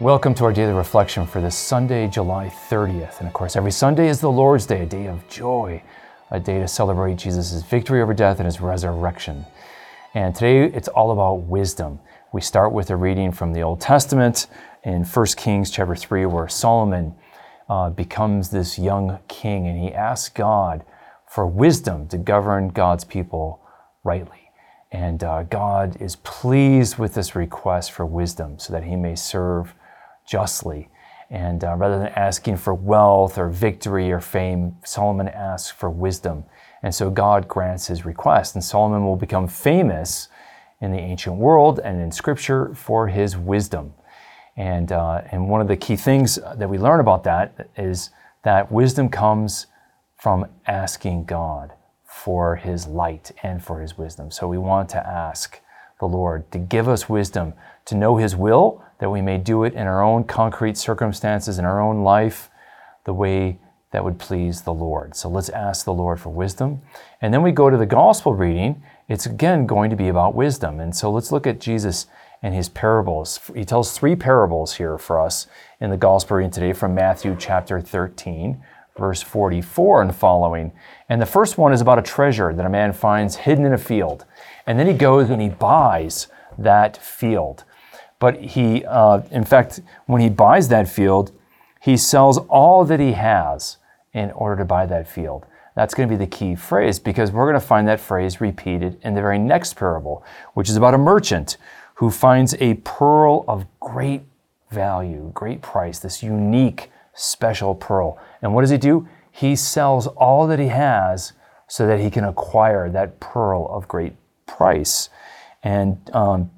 Welcome to our daily reflection for this Sunday, July 30th. And of course, every Sunday is the Lord's Day, a day of joy, a day to celebrate Jesus' victory over death and his resurrection. And today it's all about wisdom. We start with a reading from the Old Testament in 1 Kings chapter 3, where Solomon uh, becomes this young king and he asks God for wisdom to govern God's people rightly. And uh, God is pleased with this request for wisdom so that he may serve justly. And uh, rather than asking for wealth or victory or fame, Solomon asks for wisdom. And so God grants his request. And Solomon will become famous in the ancient world and in scripture for his wisdom. And, uh, and one of the key things that we learn about that is that wisdom comes from asking God for his light and for his wisdom. So we want to ask the Lord to give us wisdom to know his will that we may do it in our own concrete circumstances, in our own life, the way that would please the Lord. So let's ask the Lord for wisdom. And then we go to the gospel reading. It's again going to be about wisdom. And so let's look at Jesus and his parables. He tells three parables here for us in the gospel reading today from Matthew chapter 13, verse 44 and following. And the first one is about a treasure that a man finds hidden in a field. And then he goes and he buys that field. But he, uh, in fact, when he buys that field, he sells all that he has in order to buy that field. That's going to be the key phrase because we're going to find that phrase repeated in the very next parable, which is about a merchant who finds a pearl of great value, great price, this unique, special pearl. And what does he do? He sells all that he has so that he can acquire that pearl of great price. And um,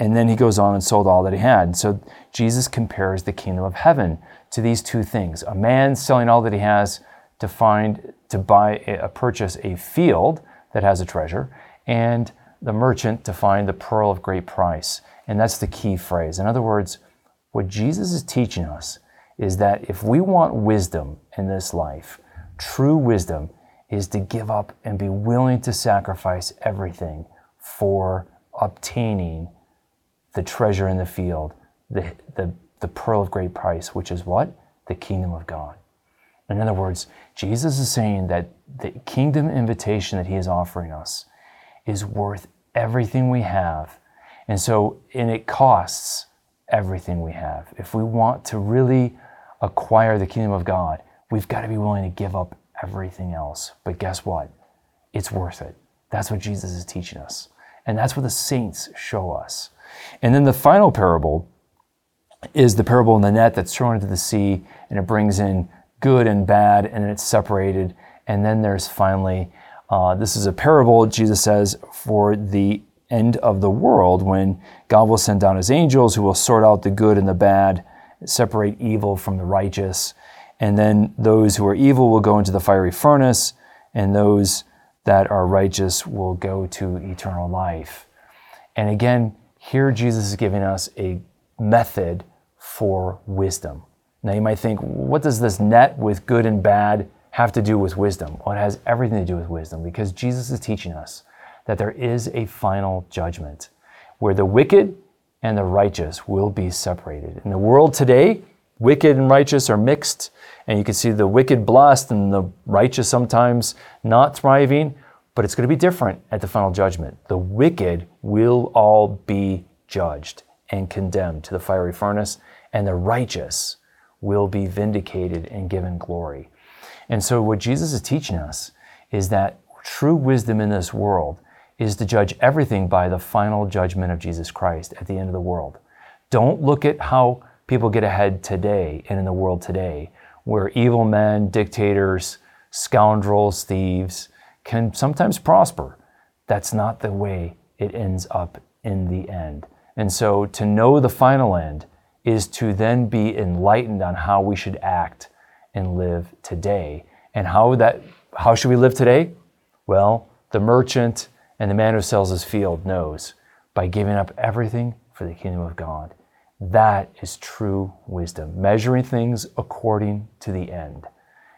and then he goes on and sold all that he had. So Jesus compares the kingdom of heaven to these two things a man selling all that he has to find, to buy, a, purchase a field that has a treasure, and the merchant to find the pearl of great price. And that's the key phrase. In other words, what Jesus is teaching us is that if we want wisdom in this life, true wisdom is to give up and be willing to sacrifice everything for obtaining the treasure in the field, the, the, the pearl of great price, which is what? The kingdom of God. In other words, Jesus is saying that the kingdom invitation that he is offering us is worth everything we have. And so, and it costs everything we have. If we want to really acquire the kingdom of God, we've got to be willing to give up everything else. But guess what? It's worth it. That's what Jesus is teaching us. And that's what the saints show us. And then the final parable is the parable in the net that's thrown into the sea and it brings in good and bad and it's separated. And then there's finally, uh, this is a parable, Jesus says, for the end of the world when God will send down his angels who will sort out the good and the bad, separate evil from the righteous. And then those who are evil will go into the fiery furnace, and those that are righteous will go to eternal life. And again, here, Jesus is giving us a method for wisdom. Now, you might think, what does this net with good and bad have to do with wisdom? Well, it has everything to do with wisdom because Jesus is teaching us that there is a final judgment where the wicked and the righteous will be separated. In the world today, wicked and righteous are mixed, and you can see the wicked blessed and the righteous sometimes not thriving. But it's going to be different at the final judgment. The wicked will all be judged and condemned to the fiery furnace, and the righteous will be vindicated and given glory. And so, what Jesus is teaching us is that true wisdom in this world is to judge everything by the final judgment of Jesus Christ at the end of the world. Don't look at how people get ahead today and in the world today, where evil men, dictators, scoundrels, thieves, can sometimes prosper. That's not the way it ends up in the end. And so to know the final end is to then be enlightened on how we should act and live today. And how that how should we live today? Well, the merchant and the man who sells his field knows by giving up everything for the kingdom of God. That is true wisdom, measuring things according to the end.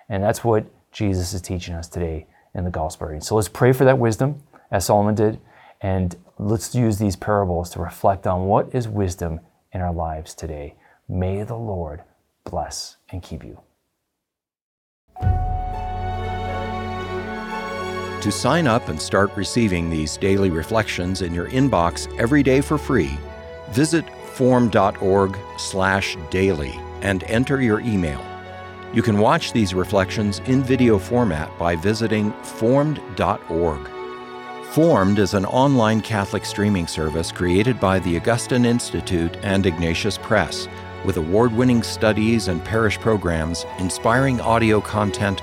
And that's what Jesus is teaching us today in the gospel reading. So let's pray for that wisdom, as Solomon did, and let's use these parables to reflect on what is wisdom in our lives today. May the Lord bless and keep you. To sign up and start receiving these daily reflections in your inbox every day for free, visit formed.org/daily and enter your email. You can watch these reflections in video format by visiting formed.org. Formed is an online Catholic streaming service created by the Augustine Institute and Ignatius Press, with award winning studies and parish programs, inspiring audio content,